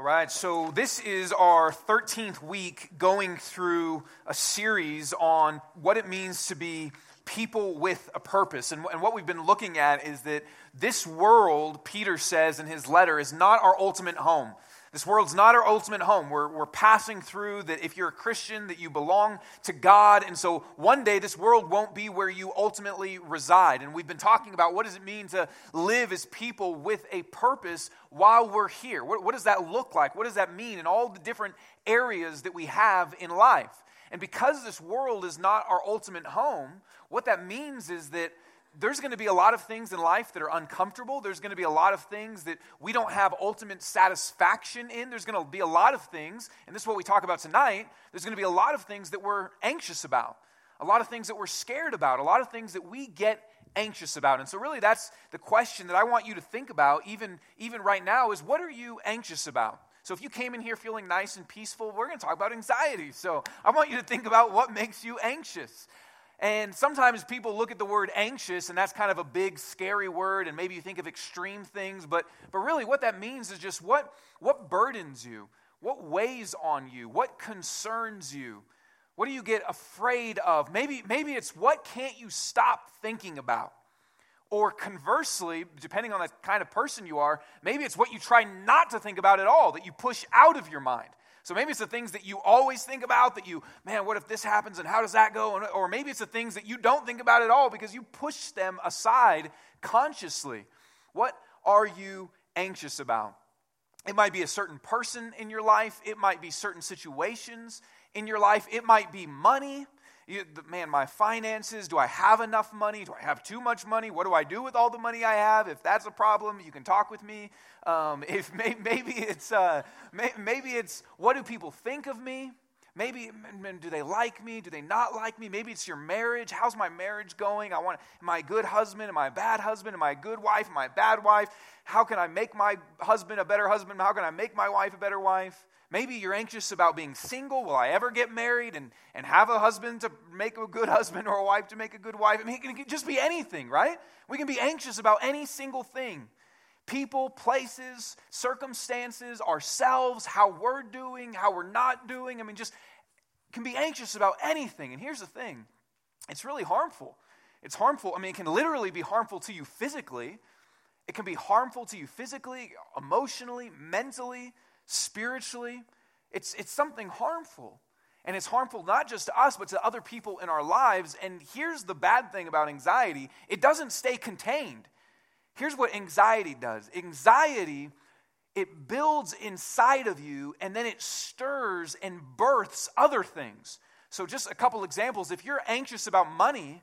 All right, so this is our 13th week going through a series on what it means to be people with a purpose. And, and what we've been looking at is that this world, Peter says in his letter, is not our ultimate home. This world's not our ultimate home. We're, we're passing through that if you're a Christian, that you belong to God. And so one day this world won't be where you ultimately reside. And we've been talking about what does it mean to live as people with a purpose while we're here? What, what does that look like? What does that mean in all the different areas that we have in life? And because this world is not our ultimate home, what that means is that there's going to be a lot of things in life that are uncomfortable. There's going to be a lot of things that we don't have ultimate satisfaction in. There's going to be a lot of things, and this is what we talk about tonight. There's going to be a lot of things that we're anxious about, a lot of things that we're scared about, a lot of things that we get anxious about. And so, really, that's the question that I want you to think about, even, even right now, is what are you anxious about? So, if you came in here feeling nice and peaceful, we're going to talk about anxiety. So, I want you to think about what makes you anxious. And sometimes people look at the word anxious, and that's kind of a big, scary word, and maybe you think of extreme things, but, but really what that means is just what, what burdens you, what weighs on you, what concerns you, what do you get afraid of? Maybe, maybe it's what can't you stop thinking about? Or conversely, depending on the kind of person you are, maybe it's what you try not to think about at all, that you push out of your mind. So maybe it's the things that you always think about that you, man, what if this happens and how does that go? Or maybe it's the things that you don't think about at all because you push them aside consciously. What are you anxious about? It might be a certain person in your life, it might be certain situations in your life, it might be money. You, man, my finances, do I have enough money? Do I have too much money? What do I do with all the money I have? If that's a problem, you can talk with me. Um, if may, maybe it's uh, may, maybe it's what do people think of me? Maybe do they like me? Do they not like me? Maybe it's your marriage. How's my marriage going? I want am I a good husband? Am I a bad husband? Am I a good wife? Am I a bad wife? How can I make my husband a better husband? How can I make my wife a better wife? Maybe you're anxious about being single. Will I ever get married and, and have a husband to make a good husband or a wife to make a good wife? I mean, it can just be anything, right? We can be anxious about any single thing people, places, circumstances, ourselves, how we're doing, how we're not doing. I mean, just can be anxious about anything. And here's the thing it's really harmful. It's harmful. I mean, it can literally be harmful to you physically, it can be harmful to you physically, emotionally, mentally spiritually, it's, it's something harmful. And it's harmful not just to us, but to other people in our lives. And here's the bad thing about anxiety it doesn't stay contained. Here's what anxiety does anxiety, it builds inside of you, and then it stirs and births other things. So, just a couple examples. If you're anxious about money,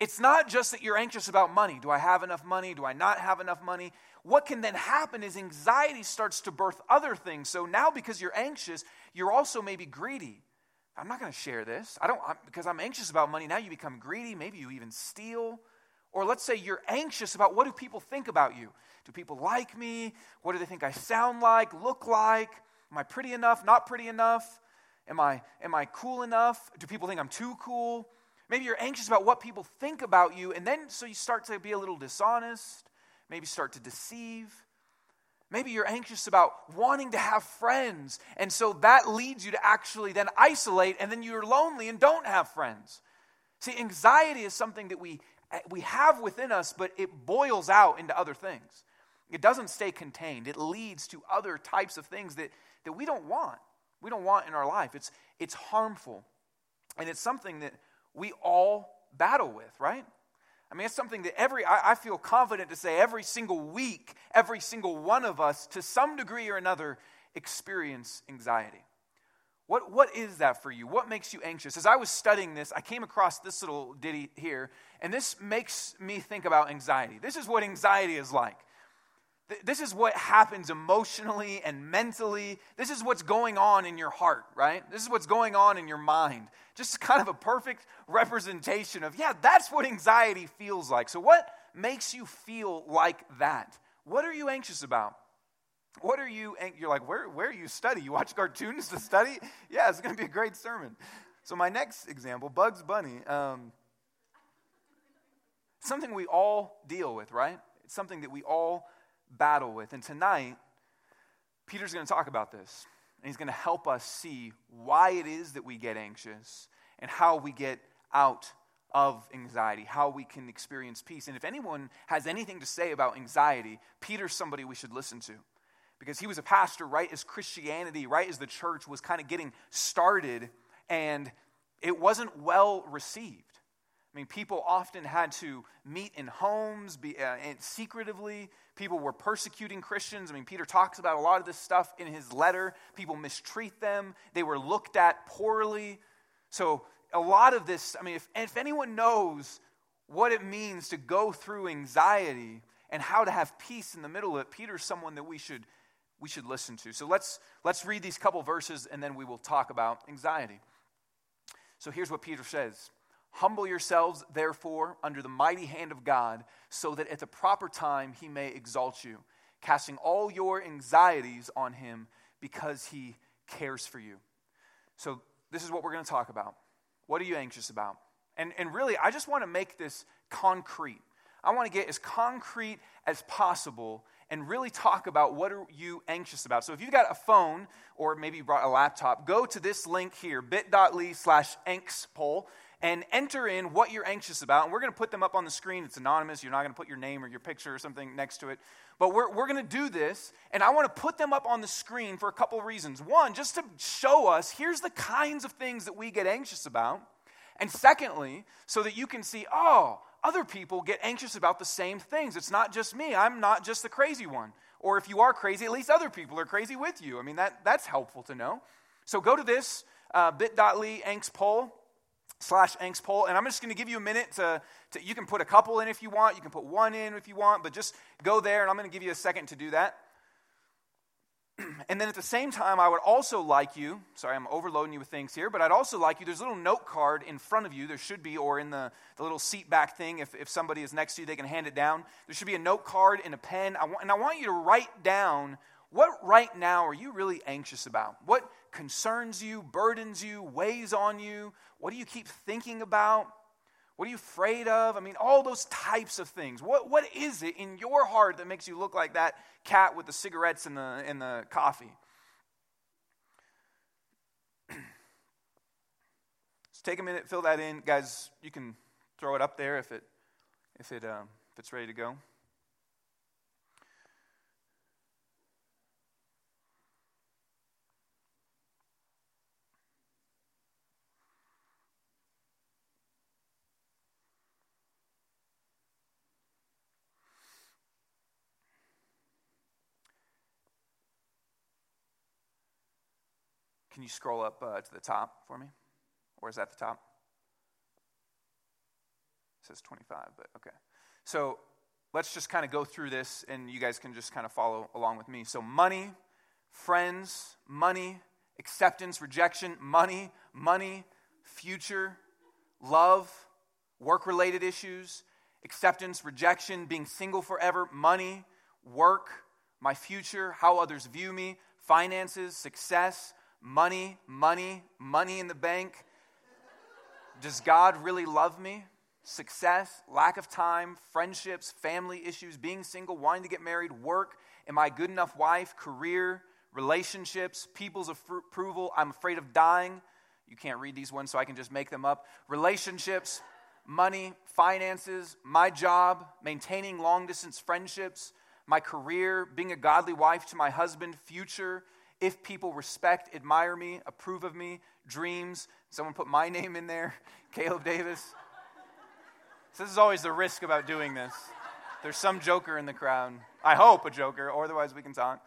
it's not just that you're anxious about money. Do I have enough money? Do I not have enough money? What can then happen is anxiety starts to birth other things. So now, because you're anxious, you're also maybe greedy. I'm not going to share this. I don't I'm, because I'm anxious about money. Now you become greedy. Maybe you even steal. Or let's say you're anxious about what do people think about you? Do people like me? What do they think I sound like, look like? Am I pretty enough? Not pretty enough? Am I am I cool enough? Do people think I'm too cool? Maybe you're anxious about what people think about you, and then so you start to be a little dishonest, maybe start to deceive. Maybe you're anxious about wanting to have friends, and so that leads you to actually then isolate, and then you're lonely and don't have friends. See, anxiety is something that we, eh, we have within us, but it boils out into other things. It doesn't stay contained, it leads to other types of things that, that we don't want. We don't want in our life. It's, it's harmful, and it's something that we all battle with, right? I mean, it's something that every, I, I, feel confident to say every single week, every single one of us, to some degree or another, experience anxiety. What, what is that for you? What makes you anxious? As I was studying this, I came across this little ditty here, and this makes me think about anxiety. This is what anxiety is like. This is what happens emotionally and mentally. This is what's going on in your heart, right? This is what's going on in your mind. Just kind of a perfect representation of, yeah, that's what anxiety feels like. So, what makes you feel like that? What are you anxious about? What are you, you're like, where, where you study? You watch cartoons to study? Yeah, it's going to be a great sermon. So, my next example, Bugs Bunny, um, something we all deal with, right? It's something that we all battle with. And tonight, Peter's going to talk about this, and he's going to help us see why it is that we get anxious and how we get out of anxiety, how we can experience peace. And if anyone has anything to say about anxiety, Peter's somebody we should listen to. Because he was a pastor right as Christianity, right as the church was kind of getting started, and it wasn't well received. I mean, people often had to meet in homes, be, uh, and secretively. People were persecuting Christians. I mean, Peter talks about a lot of this stuff in his letter. People mistreat them, they were looked at poorly. So, a lot of this, I mean, if, if anyone knows what it means to go through anxiety and how to have peace in the middle of it, Peter's someone that we should, we should listen to. So, let's, let's read these couple verses and then we will talk about anxiety. So, here's what Peter says. Humble yourselves, therefore, under the mighty hand of God, so that at the proper time he may exalt you, casting all your anxieties on him because he cares for you. So, this is what we're going to talk about. What are you anxious about? And, and really, I just want to make this concrete. I want to get as concrete as possible and really talk about what are you anxious about. So if you've got a phone or maybe you brought a laptop, go to this link here, bit.ly slash angstpoll and enter in what you're anxious about. And we're going to put them up on the screen. It's anonymous. You're not going to put your name or your picture or something next to it. But we're, we're going to do this, and I want to put them up on the screen for a couple reasons. One, just to show us here's the kinds of things that we get anxious about. And secondly, so that you can see, oh, other people get anxious about the same things. It's not just me. I'm not just the crazy one. Or if you are crazy, at least other people are crazy with you. I mean, that, that's helpful to know. So go to this uh, bit.ly angst poll slash angst poll. And I'm just going to give you a minute to, to, you can put a couple in if you want, you can put one in if you want, but just go there and I'm going to give you a second to do that. and then at the same time, I would also like you, sorry, I'm overloading you with things here, but I'd also like you, there's a little note card in front of you, there should be, or in the, the little seat back thing, if, if somebody is next to you, they can hand it down. There should be a note card and a pen, I want, and I want you to write down what right now are you really anxious about? What concerns you, burdens you, weighs on you? What do you keep thinking about? What are you afraid of? I mean, all those types of things. What, what is it in your heart that makes you look like that cat with the cigarettes and the, and the coffee? Let's take a minute, fill that in. Guys, you can throw it up there if, it, if, it, uh, if it's ready to go. Can you scroll up uh, to the top for me? Or is that the top? It says 25, but okay. So let's just kind of go through this and you guys can just kind of follow along with me. So, money, friends, money, acceptance, rejection, money, money, future, love, work related issues, acceptance, rejection, being single forever, money, work, my future, how others view me, finances, success, money, money, money in the bank. Does God really love me? Success, lack of time, friendships, family issues, being single, wanting to get married, work. Am I a good enough wife? Career, relationships, people's approval. I'm afraid of dying. You can't read these ones, so I can just make them up. Relationships, money, finances, my job, maintaining long distance friendships, my career, being a godly wife to my husband, future, if people respect, admire me, approve of me, dreams. Someone put my name in there, Caleb Davis. So this is always the risk about doing this. There's some joker in the crowd. I hope a joker, or otherwise we can talk.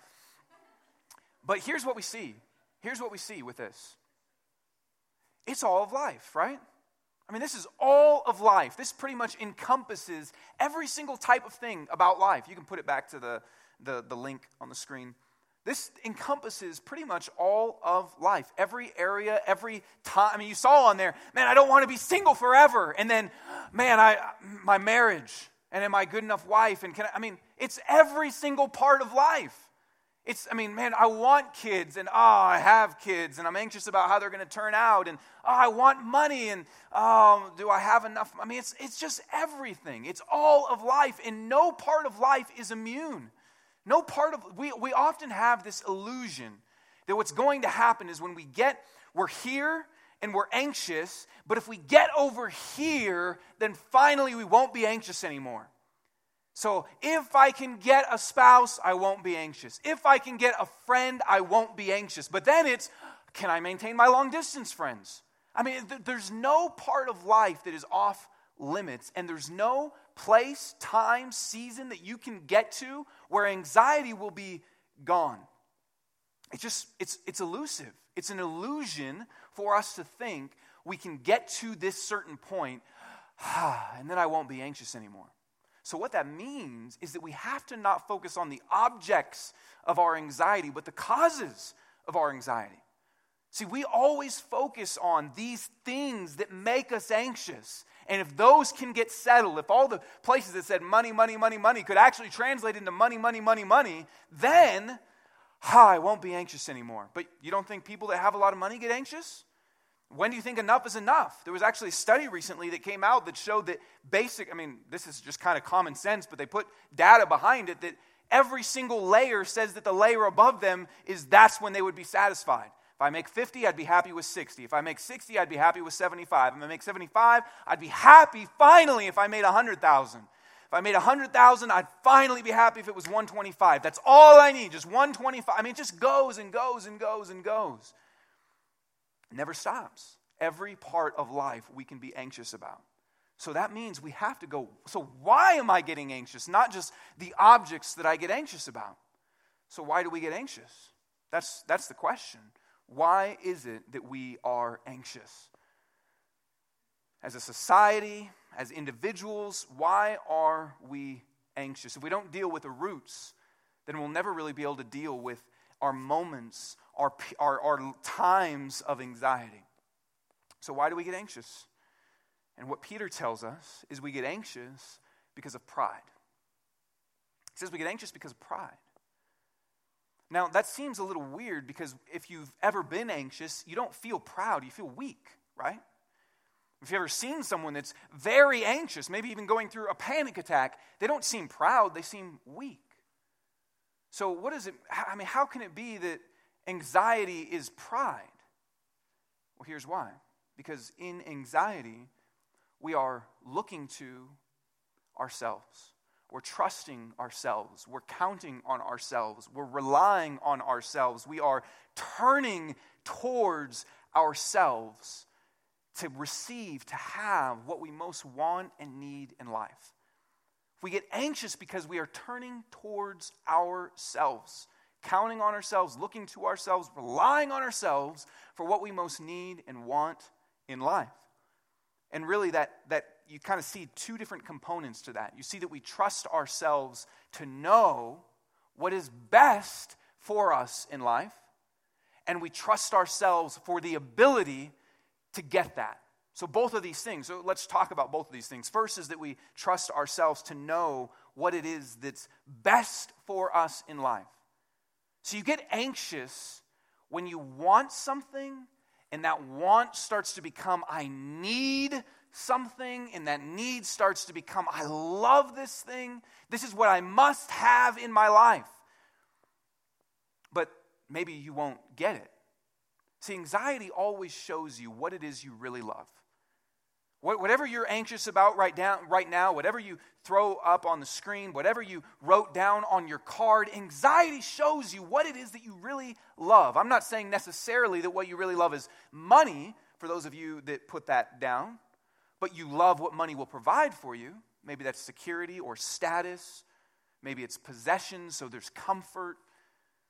But here's what we see. Here's what we see with this. It's all of life, right? I mean, this is all of life. This pretty much encompasses every single type of thing about life. You can put it back to the, the, the link on the screen. This encompasses pretty much all of life, every area, every time. I mean, you saw on there, man, I don't want to be single forever. And then, man, I my marriage, and am I good enough wife? And can I, I mean, it's every single part of life. It's, I mean, man, I want kids, and oh, I have kids, and I'm anxious about how they're going to turn out, and oh, I want money, and oh, do I have enough? I mean, it's, it's just everything. It's all of life, and no part of life is immune. No part of, we, we often have this illusion that what's going to happen is when we get, we're here and we're anxious, but if we get over here, then finally we won't be anxious anymore. So if I can get a spouse, I won't be anxious. If I can get a friend, I won't be anxious. But then it's, can I maintain my long distance friends? I mean, th- there's no part of life that is off limits, and there's no place, time, season that you can get to where anxiety will be gone. It's just, it's, it's elusive. It's an illusion for us to think we can get to this certain point, and then I won't be anxious anymore. So, what that means is that we have to not focus on the objects of our anxiety, but the causes of our anxiety. See, we always focus on these things that make us anxious. And if those can get settled, if all the places that said money, money, money, money could actually translate into money, money, money, money, then ha, I won't be anxious anymore. But you don't think people that have a lot of money get anxious? When do you think enough is enough? There was actually a study recently that came out that showed that basic, I mean, this is just kind of common sense, but they put data behind it that every single layer says that the layer above them is that's when they would be satisfied. If I make 50, I'd be happy with 60. If I make 60, I'd be happy with 75. If I make 75, I'd be happy finally if I made 100,000. If I made 100,000, I'd finally be happy if it was 125. That's all I need, just 125. I mean, it just goes and goes and goes and goes. It never stops. Every part of life we can be anxious about. So that means we have to go. So, why am I getting anxious? Not just the objects that I get anxious about. So, why do we get anxious? That's, that's the question. Why is it that we are anxious? As a society, as individuals, why are we anxious? If we don't deal with the roots, then we'll never really be able to deal with our moments our, our, our times of anxiety. So, why do we get anxious? And what Peter tells us is we get anxious because of pride. He says we get anxious because of pride. Now, that seems a little weird because if you've ever been anxious, you don't feel proud, you feel weak, right? If you've ever seen someone that's very anxious, maybe even going through a panic attack, they don't seem proud, they seem weak. So, what is it? I mean, how can it be that anxiety is pride? Well, here's why. Because in anxiety, we are looking to ourselves. We're trusting ourselves. We're counting on ourselves. We're relying on ourselves. We are turning towards ourselves to receive, to have what we most want and need in life. We get anxious because we are turning towards ourselves counting on ourselves, looking to ourselves, relying on ourselves for what we most need and want in life. And really, that, that you kind of see two different components to that. You see that we trust ourselves to know what is best for us in life, and we trust ourselves for the ability to get that. So, both of these things, so let's talk about both of these things. First is that we trust ourselves to know what it is that's best for us in life. So you get anxious when you want something and that want starts to become, I need something, and that need starts to become, I love this thing. This is what I must have in my life. But maybe you won't get it. See, anxiety always shows you what it is you really love. Whatever you're anxious about right, down, right now, whatever you throw up on the screen, whatever you wrote down on your card, anxiety shows you what it is that you really love. I'm not saying necessarily that what you really love is money, for those of you that put that down, but you love what money will provide for you. Maybe that's security or status. Maybe it's possessions, so there's comfort.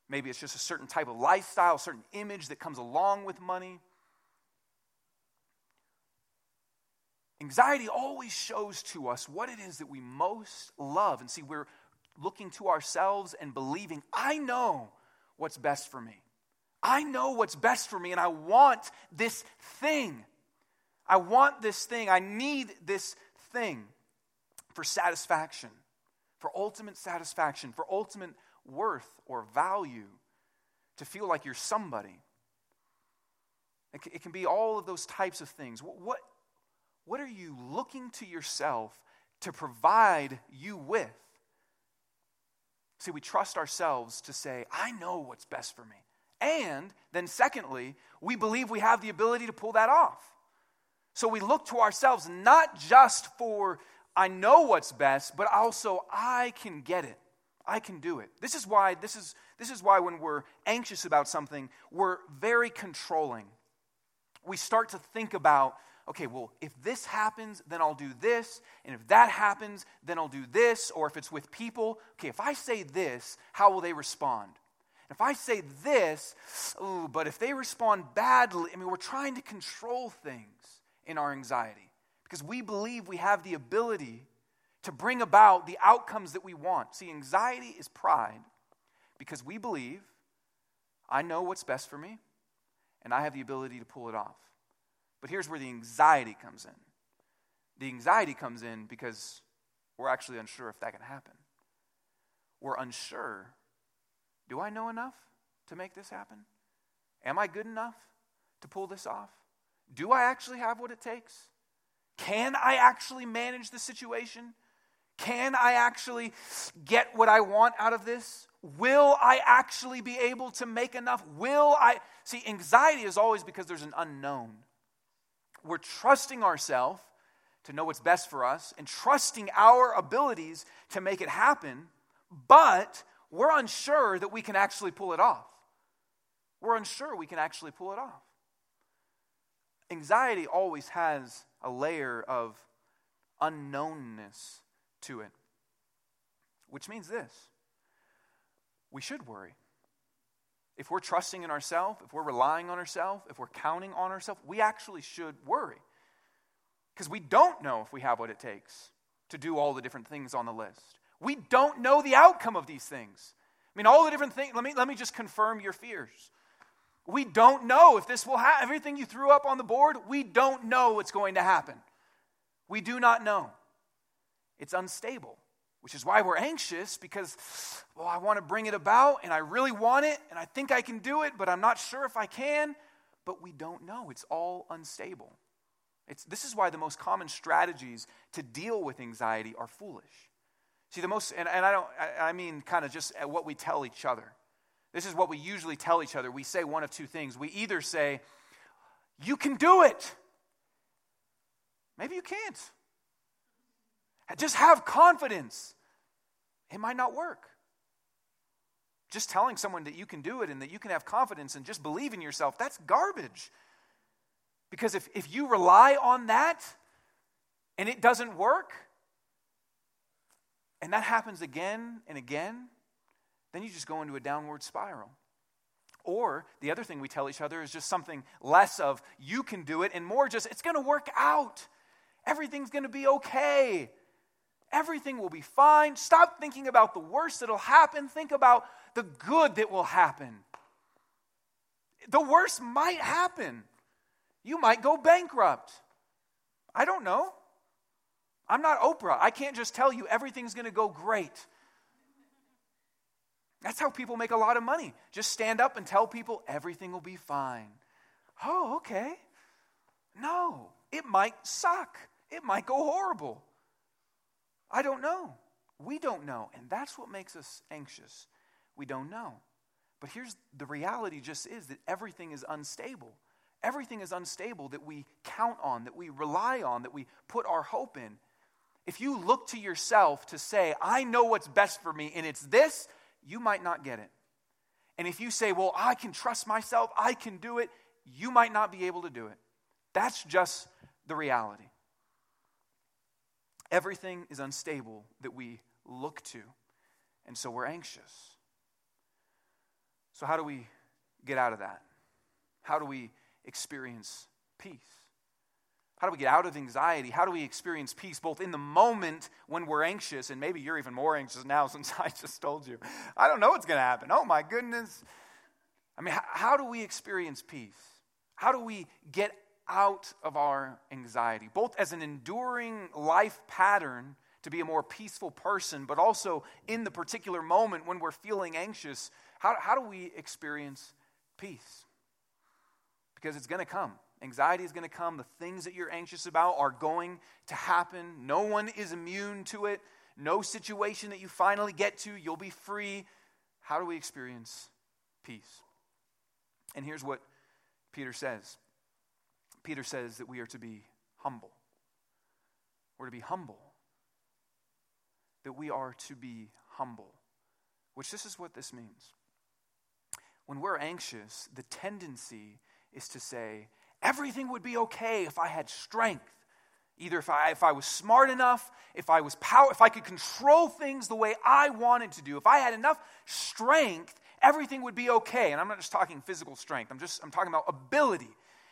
Maybe it's just a certain type of lifestyle, a certain image that comes along with money. Anxiety always shows to us what it is that we most love. And see, we're looking to ourselves and believing, I know what's best for me. I know what's best for me, and I want this thing. I want this thing. I need this thing for satisfaction, for ultimate satisfaction, for ultimate worth or value, to feel like you're somebody. It can be all of those types of things. What, what are you looking to yourself to provide you with? See, we trust ourselves to say, I know what's best for me. And then, secondly, we believe we have the ability to pull that off. So we look to ourselves not just for, I know what's best, but also, I can get it. I can do it. This is why, this is, this is why when we're anxious about something, we're very controlling. We start to think about okay, well, if this happens, then I'll do this. And if that happens, then I'll do this. Or if it's with people, okay, if I say this, how will they respond? If I say this, ooh, but if they respond badly, I mean, we're trying to control things in our anxiety because we believe we have the ability to bring about the outcomes that we want. See, anxiety is pride because we believe I know what's best for me and I have the ability to pull it off. But here's where the anxiety comes in the anxiety comes in because we're actually unsure if that can happen. We're unsure do I know enough to make this happen? Am I good enough to pull this off? Do I actually have what it takes? Can I actually manage the situation? Can I actually get what I want out of this? Will I actually be able to make enough? Will I? See, anxiety is always because there's an unknown. We're trusting ourselves to know what's best for us and trusting our abilities to make it happen, but we're unsure that we can actually pull it off. We're unsure we can actually pull it off. Anxiety always has a layer of unknownness to it, which means this we should worry. If we're trusting in ourselves, if we're relying on ourselves, if we're counting on ourselves, we actually should worry. Because we don't know if we have what it takes to do all the different things on the list. We don't know the outcome of these things. I mean, all the different things, let me, let me just confirm your fears. We don't know if this will happen. Everything you threw up on the board, we don't know what's going to happen. We do not know. It's unstable which is why we're anxious because, well, I want to bring it about and I really want it and I think I can do it, but I'm not sure if I can. But we don't know. It's all unstable. It's, this is why the most common strategies to deal with anxiety are foolish. See, the most, and, and I don't, I, I mean kind of just what we tell each other. This is what we usually tell each other. We say one of two things. We either say, You can do it. Maybe you can't. Just have confidence. It might not work. Just telling someone that you can do it and that you can have confidence and just believe in yourself, that's garbage. Because if, if you rely on that and it doesn't work, and that happens again and again, then you just go into a downward spiral. Or the other thing we tell each other is just something less of you can do it and more just it's going to work out. Everything's going to be okay. Everything will be fine. Stop thinking about the worst that'll happen. Think about the good that will happen. The worst might happen. You might go bankrupt. I don't know. I'm not Oprah. I can't just tell you everything's going to go great. That's how people make a lot of money. Just stand up and tell people everything will be fine. Oh, okay. No, it might suck. It might go horrible. I don't know. We don't know. And that's what makes us anxious. We don't know. But here's the reality just is that everything is unstable. Everything is unstable that we count on, that we rely on, that we put our hope in. If you look to yourself to say, I know what's best for me, and it's this, you might not get it. And if you say, well, I can trust myself, I can do it, you might not be able to do it. That's just the reality. Everything is unstable that we look to, and so we're anxious. So, how do we get out of that? How do we experience peace? How do we get out of anxiety? How do we experience peace both in the moment when we're anxious, and maybe you're even more anxious now since I just told you? I don't know what's going to happen. Oh my goodness. I mean, how do we experience peace? How do we get out of our anxiety, both as an enduring life pattern to be a more peaceful person, but also in the particular moment when we're feeling anxious. How, how do we experience peace? Because it's going to come. Anxiety is going to come. The things that you're anxious about are going to happen. No one is immune to it. no situation that you finally get to, you'll be free. How do we experience peace? And here's what Peter says Peter says that we are to be humble. We're to be humble. That we are to be humble, which this is what this means. When we're anxious, the tendency is to say, everything would be okay if I had strength. Either if I, if I was smart enough, if I was power, if I could control things the way I wanted to do, if I had enough strength, everything would be okay. And I'm not just talking physical strength. I'm just I'm talking about ability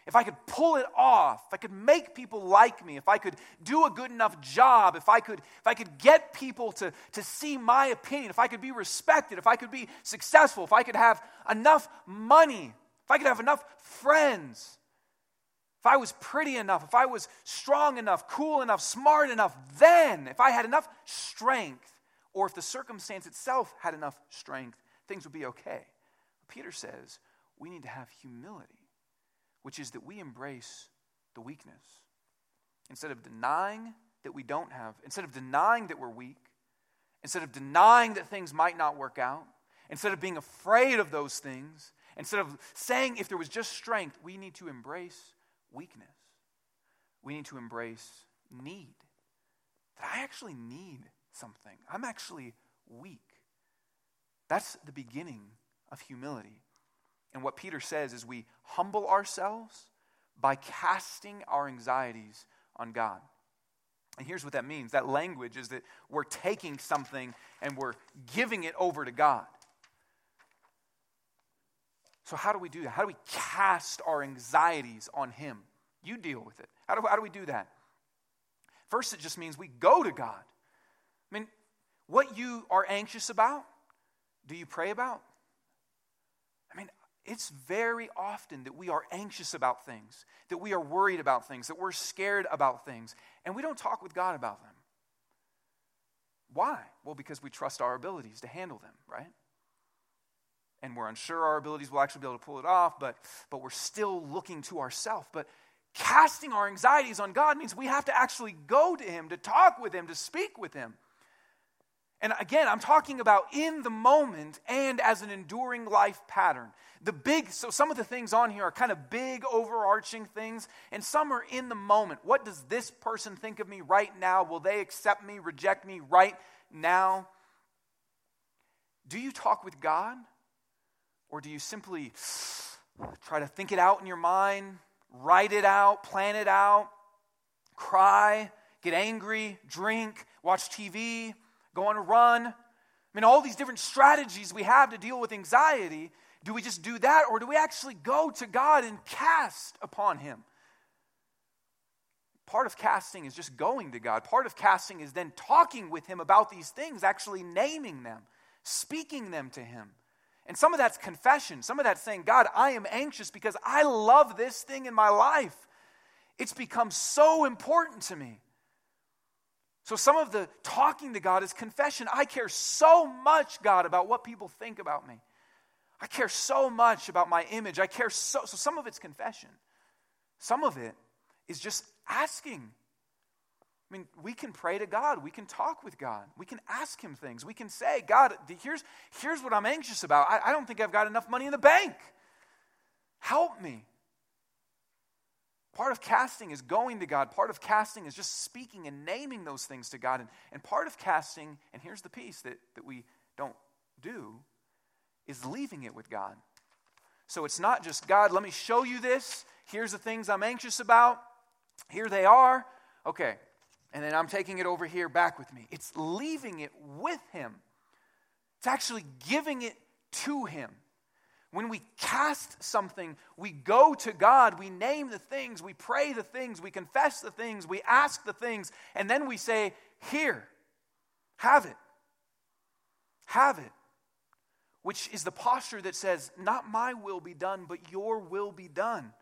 if I could pull it off, if I could make people like me, if I could do a good enough job, if I could, if I could get people to, to see my opinion, if I could be respected, if I could be successful, if I could have enough money, if I could have enough friends, I was pretty enough, if I was strong enough, cool enough, smart enough, then, if I had enough strength, or if the circumstance itself had enough strength, things would be okay. Peter says we need to have humility which is that we embrace the weakness. Instead of denying that we don't have, instead of denying that we're weak, instead of denying that things might not work out, instead of being afraid of those things, instead of saying if there was just strength, we need to embrace weakness. We need to embrace need. That I actually need something. I'm actually weak. That's the beginning of humility. And what Peter says is we humble ourselves by casting our anxieties on God. And here's what that means that language is that we're taking something and we're giving it over to God. So, how do we do that? How do we cast our anxieties on Him? You deal with it. How do, how do we do that? First, it just means we go to God. I mean, what you are anxious about, do you pray about? I mean, it's very often that we are anxious about things, that we are worried about things, that we're scared about things, and we don't talk with God about them. Why? Well, because we trust our abilities to handle them, right? And we're unsure our abilities will actually be able to pull it off, but, but we're still looking to ourselves. But casting our anxieties on God means we have to actually go to Him, to talk with Him, to speak with Him. And again, I'm talking about in the moment and as an enduring life pattern. The big, so some of the things on here are kind of big, overarching things, and some are in the moment. What does this person think of me right now? Will they accept me, reject me right now? Do you talk with God? Or do you simply try to think it out in your mind, write it out, plan it out, cry, get angry, drink, watch TV? go on a run. I mean, all these different strategies we have to deal with anxiety. Do we just do that, or do we actually go to God and cast upon Him? Part of casting is just going to God. Part of casting is then talking with Him about these things, actually naming them, speaking them to Him. And some of that's confession. Some of that's saying, God, I am anxious because I love this thing in my life. It's become so important to me. So, some of the talking to God is confession. I care so much, God, about what people think about me. I care so much about my image. I care so. So, some of it's confession, some of it is just asking. I mean, we can pray to God. We can talk with God. We can ask Him things. We can say, God, here's, here's what I'm anxious about. I, I don't think I've got enough money in the bank. Help me. Part of casting is going to God. Part of casting is just speaking and naming those things to God. And, and part of casting, and here's the piece that, that we don't do, is leaving it with God. So it's not just, God, let me show you this. Here's the things I'm anxious about. Here they are. Okay. And then I'm taking it over here back with me. It's leaving it with Him, it's actually giving it to Him. When we cast something, we go to God, we name the things, we pray the things, we confess the things, we ask the things, and then we say, Here, have it. Have it. Which is the posture that says, Not my will be done, but your will be done.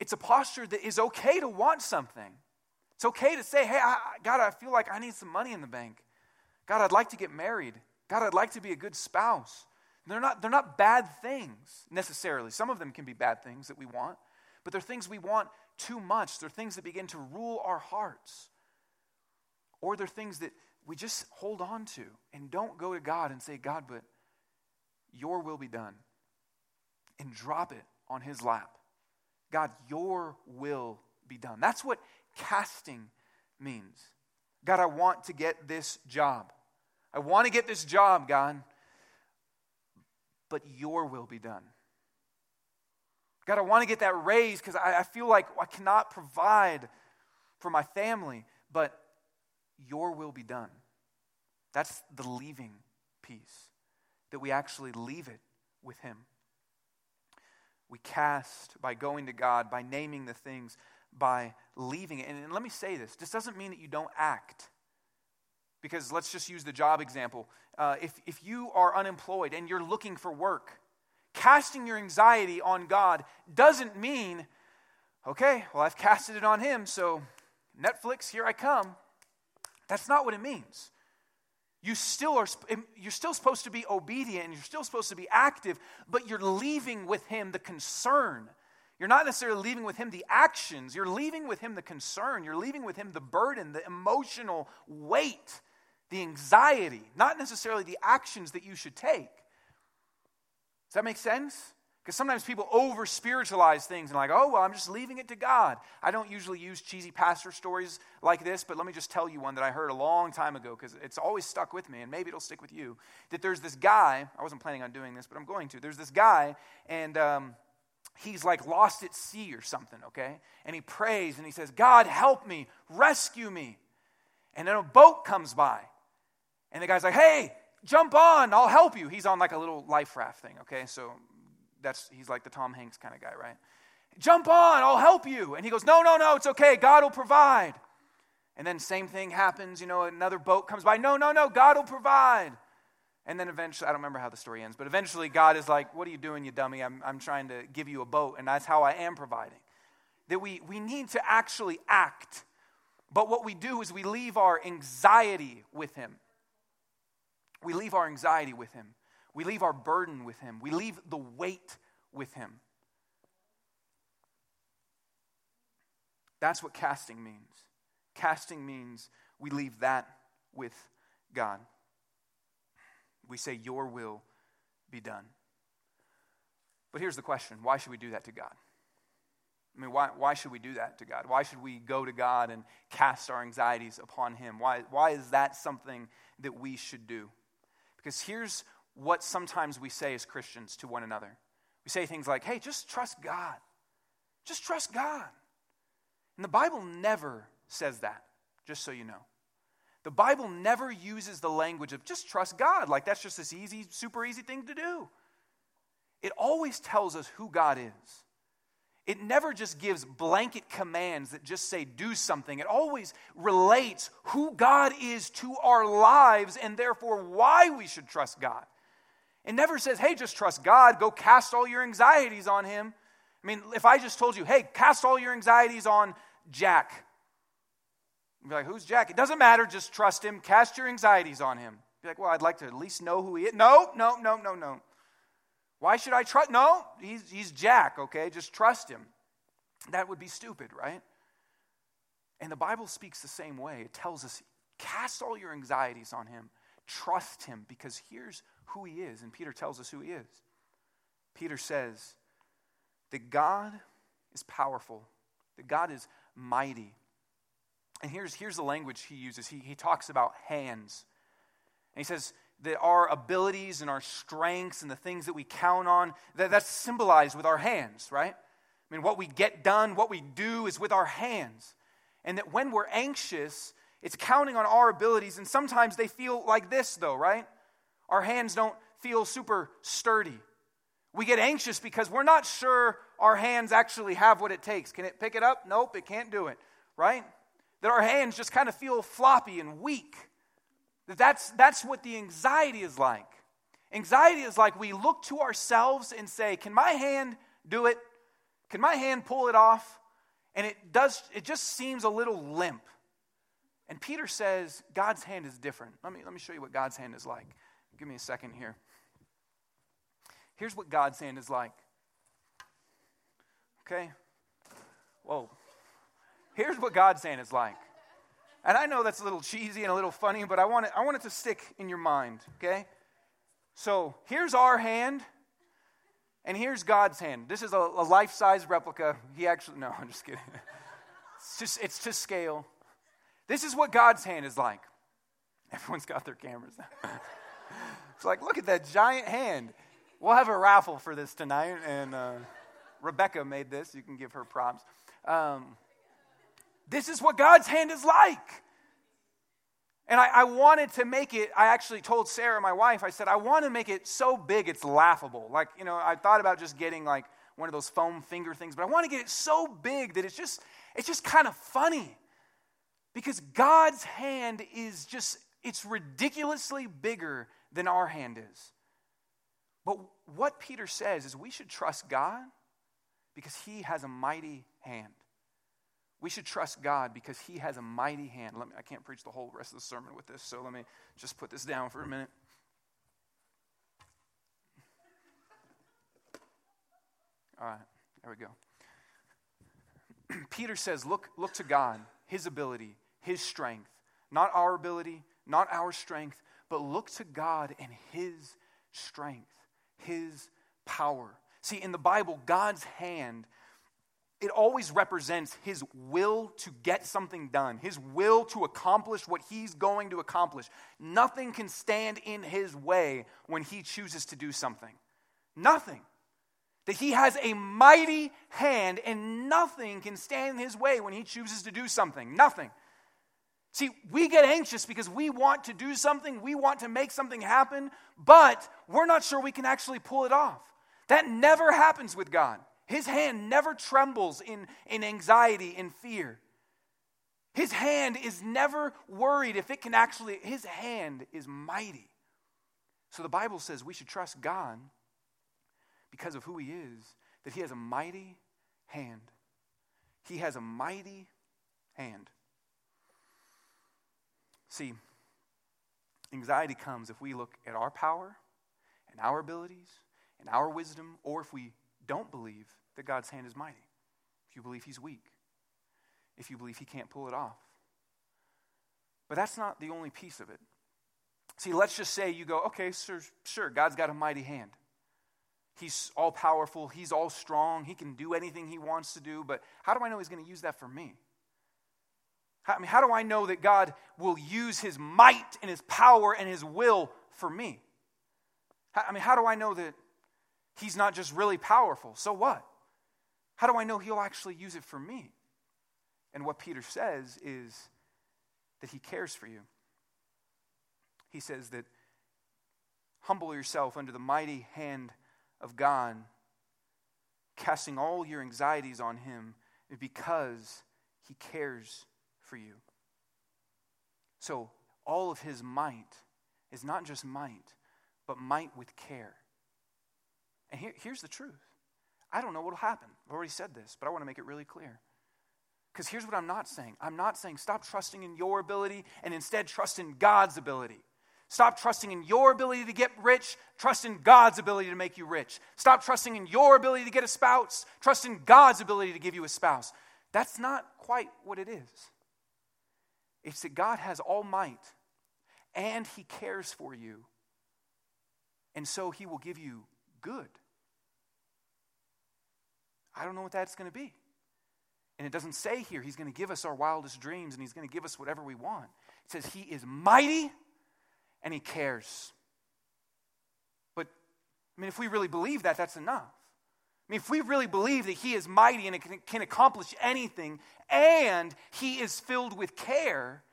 It's a posture that is okay to want something. It's okay to say, Hey, I, God, I feel like I need some money in the bank. God, I'd like to get married. God, I'd like to be a good spouse. They're not, they're not bad things necessarily. Some of them can be bad things that we want, but they're things we want too much. They're things that begin to rule our hearts. or they're things that we just hold on to and don't go to God and say, God, but your will be done. And drop it on his lap. God, your will be done. That's what casting means. God, I want to get this job. I want to get this job, God, but your will be done. God, I want to get that raise because I, I feel like I cannot provide for my family, but your will be done. That's the leaving piece, that we actually leave it with Him. We cast by going to God, by naming the things, by leaving it. And, and let me say this this doesn't mean that you don't act. Because let's just use the job example. Uh, if, if you are unemployed and you're looking for work, casting your anxiety on God doesn't mean, okay, well, I've casted it on Him, so Netflix, here I come. That's not what it means. You still are, you're still supposed to be obedient and you're still supposed to be active, but you're leaving with Him the concern. You're not necessarily leaving with Him the actions, you're leaving with Him the concern, you're leaving with Him the burden, the emotional weight the anxiety, not necessarily the actions that you should take. Does that make sense? Because sometimes people over spiritualize things and, like, oh, well, I'm just leaving it to God. I don't usually use cheesy pastor stories like this, but let me just tell you one that I heard a long time ago because it's always stuck with me and maybe it'll stick with you. That there's this guy, I wasn't planning on doing this, but I'm going to. There's this guy, and um, he's like lost at sea or something, okay? And he prays and he says, God, help me, rescue me. And then a boat comes by and the guy's like, hey, jump on, I'll help you. He's on like a little life raft thing, okay? So that's he's like the Tom Hanks kind of guy, right? Jump on, I'll help you. And he goes, No, no, no, it's okay. God will provide. And then same thing happens, you know, another boat comes by. No, no, no, God will provide. And then eventually, I don't remember how the story ends, but eventually God is like, What are you doing, you dummy? I'm, I'm trying to give you a boat, and that's how I am providing. That we, we need to actually act. But what we do is we leave our anxiety with Him. We leave our anxiety with Him. We leave our burden with Him. We leave the weight with Him. That's what casting means. Casting means we leave that with God. We say, Your will be done. But here's the question why should we do that to God? I mean, why, why should we do that to God? Why should we go to God and cast our anxieties upon Him? Why, why is that something that we should do? Because here's what sometimes we say as Christians to one another we say things like, hey, just trust God. Just trust God. And the Bible never says that, just so you know. The Bible never uses the language of just trust God, like that's just this easy, super easy thing to do. It always tells us who God is. It never just gives blanket commands that just say do something. It always relates who God is to our lives and therefore why we should trust God. It never says, hey, just trust God, go cast all your anxieties on Him. I mean, if I just told you, hey, cast all your anxieties on Jack, you'd be like, who's Jack? It doesn't matter, just trust Him, cast your anxieties on Him. Be like, well, I'd like to at least know who He is. No, no, no, no, no. Why should I trust? No, he's, he's Jack, okay? Just trust him. That would be stupid, right? And the Bible speaks the same way. It tells us cast all your anxieties on him, trust him, because here's who he is. And Peter tells us who he is. Peter says that God is powerful, that God is mighty. And here's, here's the language he uses he, he talks about hands. And he says, that our abilities and our strengths and the things that we count on, that, that's symbolized with our hands, right? I mean, what we get done, what we do is with our hands. And that when we're anxious, it's counting on our abilities. And sometimes they feel like this, though, right? Our hands don't feel super sturdy. We get anxious because we're not sure our hands actually have what it takes. Can it pick it up? Nope, it can't do it, right? That our hands just kind of feel floppy and weak. That's, that's what the anxiety is like. Anxiety is like we look to ourselves and say, Can my hand do it? Can my hand pull it off? And it does, it just seems a little limp. And Peter says, God's hand is different. Let me, let me show you what God's hand is like. Give me a second here. Here's what God's hand is like. Okay? Whoa. Here's what God's hand is like. And I know that's a little cheesy and a little funny, but I want it, I want it to stick in your mind, okay? So here's our hand, and here's God's hand. This is a, a life size replica. He actually, no, I'm just kidding. It's just, it's to scale. This is what God's hand is like. Everyone's got their cameras now. it's like, look at that giant hand. We'll have a raffle for this tonight, and uh, Rebecca made this. You can give her props. Um, this is what God's hand is like. And I, I, wanted to make it, I actually told Sarah, my wife, I said, I want to make it so big it's laughable. Like, you know, I thought about just getting like one of those foam finger things, but I want to get it so big that it's just, it's just kind of funny. Because God's hand is just, it's ridiculously bigger than our hand is. But what Peter says is we should trust God because he has a mighty hand. We should trust God because He has a mighty hand. Let me, I can't preach the whole rest of the sermon with this, so let me just put this down for a minute. All right, there we go. Peter says, look, look to God, His ability, His strength. Not our ability, not our strength, but look to God and His strength, His power. See, in the Bible, God's hand it always represents his will to get something done, his will to accomplish what he's going to accomplish. Nothing can stand in his way when he chooses to do something. Nothing. That he has a mighty hand and nothing can stand in his way when he chooses to do something. Nothing. See, we get anxious because we want to do something, we want to make something happen, but we're not sure we can actually pull it off. That never happens with God. His hand never trembles in, in anxiety, in fear. His hand is never worried if it can actually, his hand is mighty. So the Bible says we should trust God because of who he is, that he has a mighty hand. He has a mighty hand. See, anxiety comes if we look at our power and our abilities and our wisdom, or if we don't believe that God's hand is mighty, if you believe he's weak, if you believe he can't pull it off. But that's not the only piece of it. See, let's just say you go, okay, sure, sure, God's got a mighty hand. He's all powerful, he's all strong, he can do anything he wants to do, but how do I know he's going to use that for me? I mean, how do I know that God will use his might and his power and his will for me? I mean, how do I know that he's not just really powerful. So what? How do I know he'll actually use it for me? And what Peter says is that he cares for you. He says that humble yourself under the mighty hand of God, casting all your anxieties on him because he cares for you. So, all of his might is not just might, but might with care. And here, here's the truth I don't know what will happen. I've already said this, but I want to make it really clear. Because here's what I'm not saying I'm not saying stop trusting in your ability and instead trust in God's ability. Stop trusting in your ability to get rich, trust in God's ability to make you rich. Stop trusting in your ability to get a spouse, trust in God's ability to give you a spouse. That's not quite what it is. It's that God has all might and He cares for you. And so He will give you good. I don't know what that's going to be. And it doesn't say here he's going to give us our wildest dreams and he's going to give us whatever we want. It says he is mighty and he cares. But, I mean, if we really believe that, that's enough. I mean, if we really believe that he is mighty and can, can accomplish anything and he is filled with care,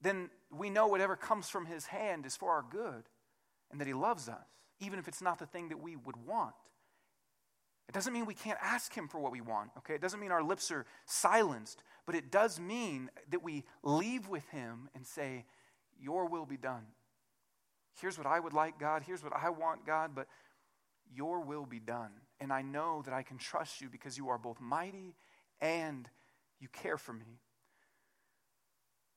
then we know whatever comes from his hand is for our good and that he loves us, even if it's not the thing that we would want. It doesn't mean we can't ask Him for what we want, okay? It doesn't mean our lips are silenced, but it does mean that we leave with Him and say, Your will be done. Here's what I would like, God. Here's what I want, God, but Your will be done. And I know that I can trust you because you are both mighty and you care for me.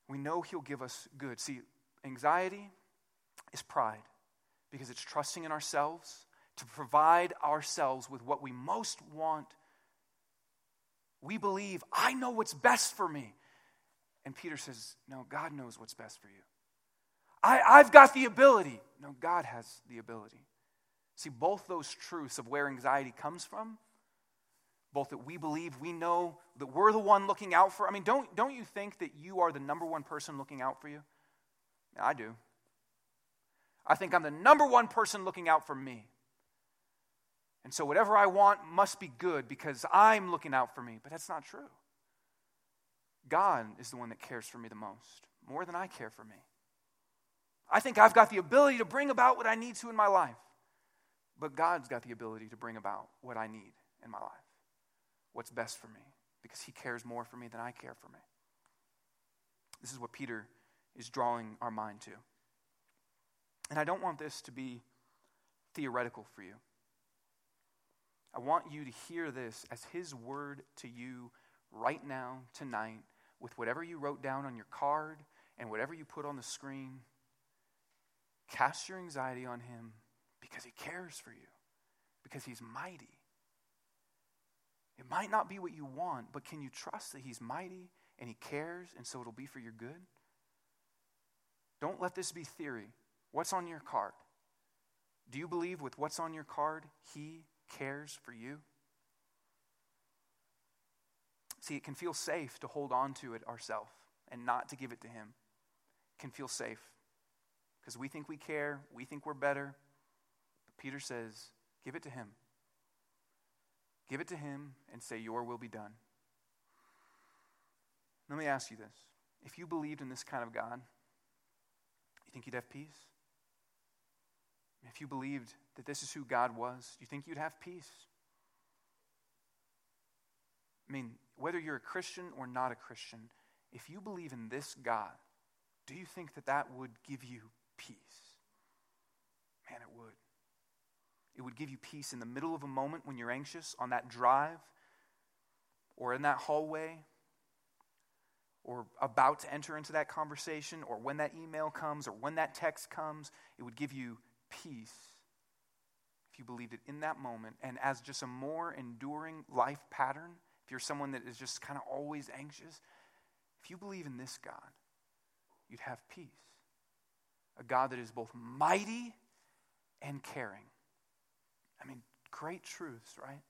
We know He'll give us good. See, anxiety is pride because it's trusting in ourselves to provide ourselves with what we most want. We believe, I know what's best for me. And Peter says, No, God knows what's best for you. I, I've got the ability. No, God has the ability. See, both those truths of where anxiety comes from, both that we believe, we know that we're the one looking out for. I mean, don't, don't you think that you are the number one person looking out for you? I do. I think I'm the number one person looking out for me. And so whatever I want must be good because I'm looking out for me. But that's not true. God is the one that cares for me the most, more than I care for me. I think I've got the ability to bring about what I need to in my life. But God's got the ability to bring about what I need in my life, what's best for me, because He cares more for me than I care for me. This is what Peter is drawing our mind to. And I don't want this to be theoretical for you. I want you to hear this as His word to you right now, tonight, with whatever you wrote down on your card and whatever you put on the screen. Cast your anxiety on Him because He cares for you, because He's mighty. It might not be what you want, but can you trust that He's mighty and He cares, and so it'll be for your good? Don't let this be theory. What's on your card? Do you believe with what's on your card, He cares for you? See, it can feel safe to hold on to it ourselves and not to give it to Him. It can feel safe because we think we care, we think we're better. But Peter says, give it to Him. Give it to Him and say, Your will be done. Let me ask you this. If you believed in this kind of God, you think you'd have peace? If you believed that this is who God was, do you think you'd have peace? I mean, whether you're a Christian or not a Christian, if you believe in this God, do you think that that would give you peace? Man, it would. It would give you peace in the middle of a moment when you're anxious, on that drive, or in that hallway, or about to enter into that conversation, or when that email comes, or when that text comes. It would give you peace if you believed it in that moment and as just a more enduring life pattern. If you're someone that is just kind of always anxious, if you believe in this God, you'd have peace. A God that is both mighty and caring. I mean, great truths, right?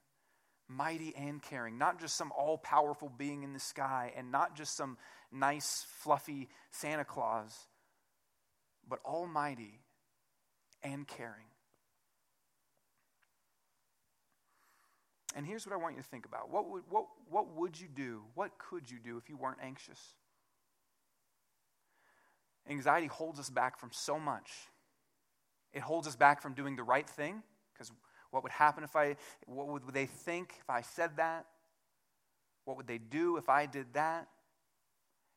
Mighty and caring. Not just some all powerful being in the sky and not just some nice, fluffy Santa Claus, but almighty and caring. And here's what I want you to think about. What would, what, what would you do? What could you do if you weren't anxious? Anxiety holds us back from so much. It holds us back from doing the right thing, because what would happen if I, what would they think if I said that? What would they do if I did that?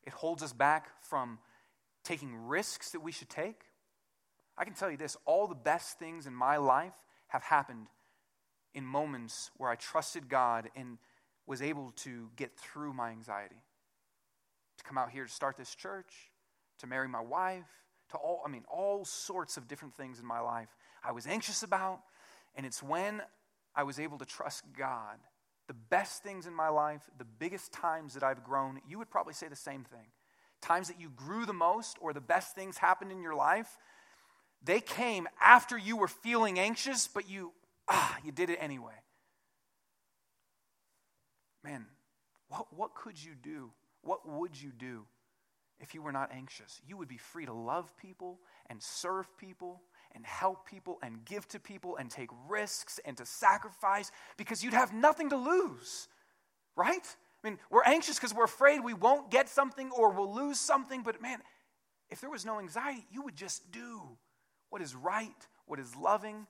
It holds us back from taking risks that we should take. I can tell you this all the best things in my life have happened in moments where I trusted God and was able to get through my anxiety. To come out here to start this church, to marry my wife, to all, I mean, all sorts of different things in my life I was anxious about. And it's when I was able to trust God. The best things in my life, the biggest times that I've grown, you would probably say the same thing. Times that you grew the most or the best things happened in your life, they came after you were feeling anxious, but you, ah, you did it anyway. Man, what, what could you do? What would you do if you were not anxious? You would be free to love people and serve people and help people and give to people and take risks and to sacrifice because you'd have nothing to lose, right? I mean, we're anxious because we're afraid we won't get something or we'll lose something, but man, if there was no anxiety, you would just do what is right, what is loving,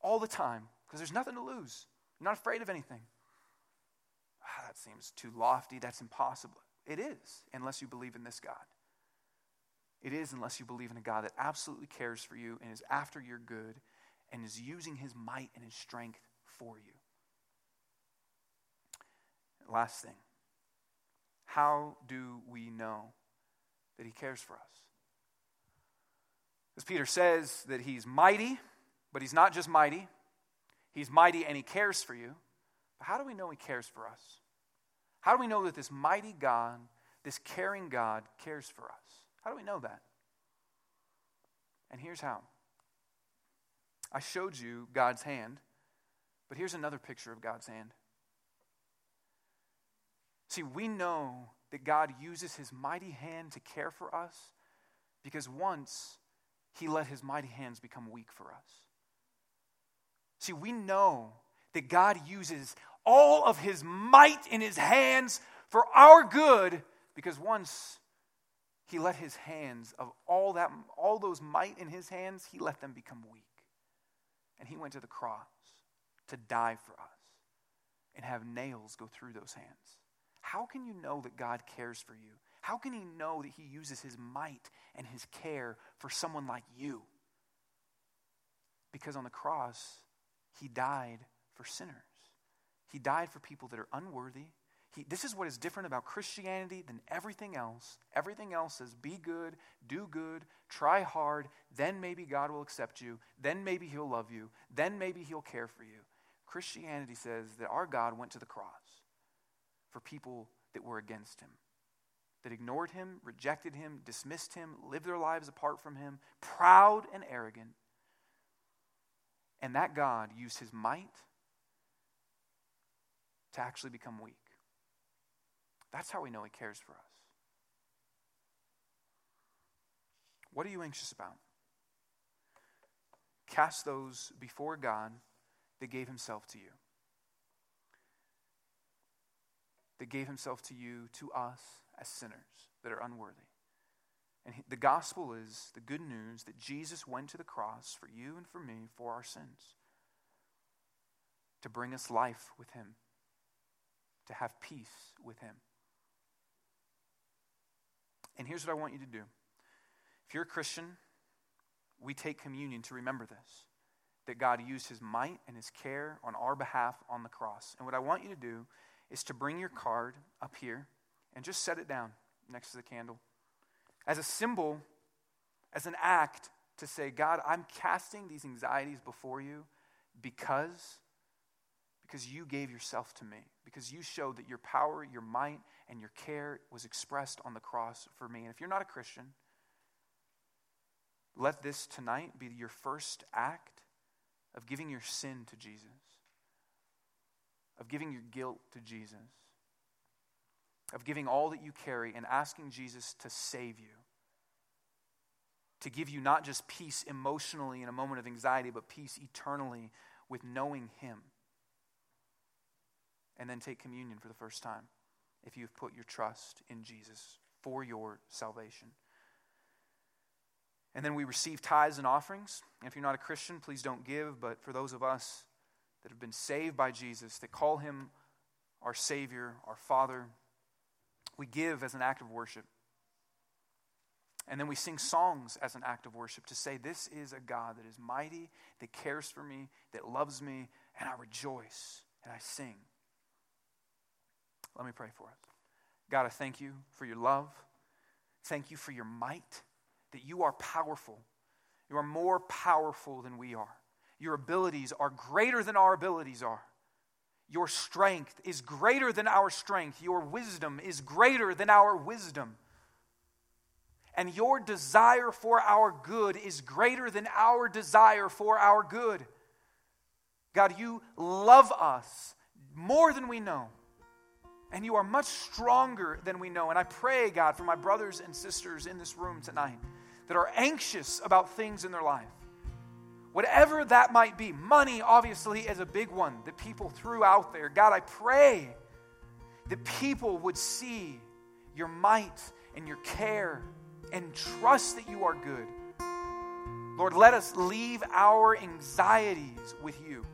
all the time, because there's nothing to lose. You're not afraid of anything. Ah, that seems too lofty. That's impossible. It is, unless you believe in this God. It is, unless you believe in a God that absolutely cares for you and is after your good and is using his might and his strength for you. Last thing how do we know that he cares for us? As Peter says that he's mighty, but he's not just mighty. He's mighty and he cares for you. But how do we know he cares for us? How do we know that this mighty God, This caring God cares for us. How do we know that? And here's how I showed you God's hand, but here's another picture of God's hand. See, we know that God uses his mighty hand to care for us because once he let his mighty hands become weak for us. See, we know that God uses all of his might in his hands for our good because once he let his hands of all that all those might in his hands he let them become weak. And he went to the cross to die for us and have nails go through those hands. How can you know that god cares for you how can he know that he uses his might and his care for someone like you because on the cross he died for sinners he died for people that are unworthy he, this is what is different about Christianity than everything else. Everything else says be good, do good, try hard, then maybe God will accept you, then maybe He'll love you, then maybe He'll care for you. Christianity says that our God went to the cross for people that were against Him, that ignored Him, rejected Him, dismissed Him, lived their lives apart from Him, proud and arrogant. And that God used His might to actually become weak. That's how we know He cares for us. What are you anxious about? Cast those before God that gave Himself to you. That gave Himself to you, to us as sinners that are unworthy. And the gospel is the good news that Jesus went to the cross for you and for me for our sins, to bring us life with Him, to have peace with Him. And here's what I want you to do if you're a Christian, we take communion to remember this that God used his might and his care on our behalf on the cross. And what I want you to do is to bring your card up here and just set it down next to the candle as a symbol, as an act to say, God, I'm casting these anxieties before you because because you gave yourself to me, because you showed that your power, your might, and your care was expressed on the cross for me. And if you're not a Christian, let this tonight be your first act of giving your sin to Jesus, of giving your guilt to Jesus, of giving all that you carry and asking Jesus to save you. To give you not just peace emotionally in a moment of anxiety, but peace eternally with knowing Him and then take communion for the first time if you've put your trust in Jesus for your salvation. And then we receive tithes and offerings. And if you're not a Christian, please don't give. But for those of us that have been saved by Jesus, that call him our Savior, our Father, we give as an act of worship. And then we sing songs as an act of worship to say, This is a God that is mighty, that cares for me, that loves me, and I rejoice and I sing. Let me pray for us. God, I thank you for your love. Thank you for your might, that you are powerful. You are more powerful than we are. Your abilities are greater than our abilities are. Your strength is greater than our strength. Your wisdom is greater than our wisdom. And your desire for our good is greater than our desire for our good. God, you love us more than we know. And you are much stronger than we know. And I pray, God, for my brothers and sisters in this room tonight that are anxious about things in their life. Whatever that might be, money obviously is a big one that people threw out there. God, I pray that people would see your might and your care and trust that you are good. Lord, let us leave our anxieties with you.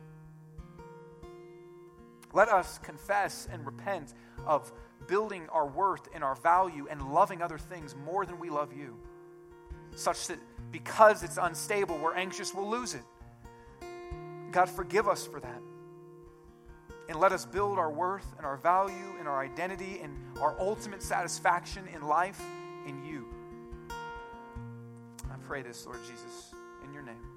Let us confess and repent of building our worth and our value and loving other things more than we love you, such that because it's unstable, we're anxious we'll lose it. God, forgive us for that. And let us build our worth and our value and our identity and our ultimate satisfaction in life in you. I pray this, Lord Jesus, in your name.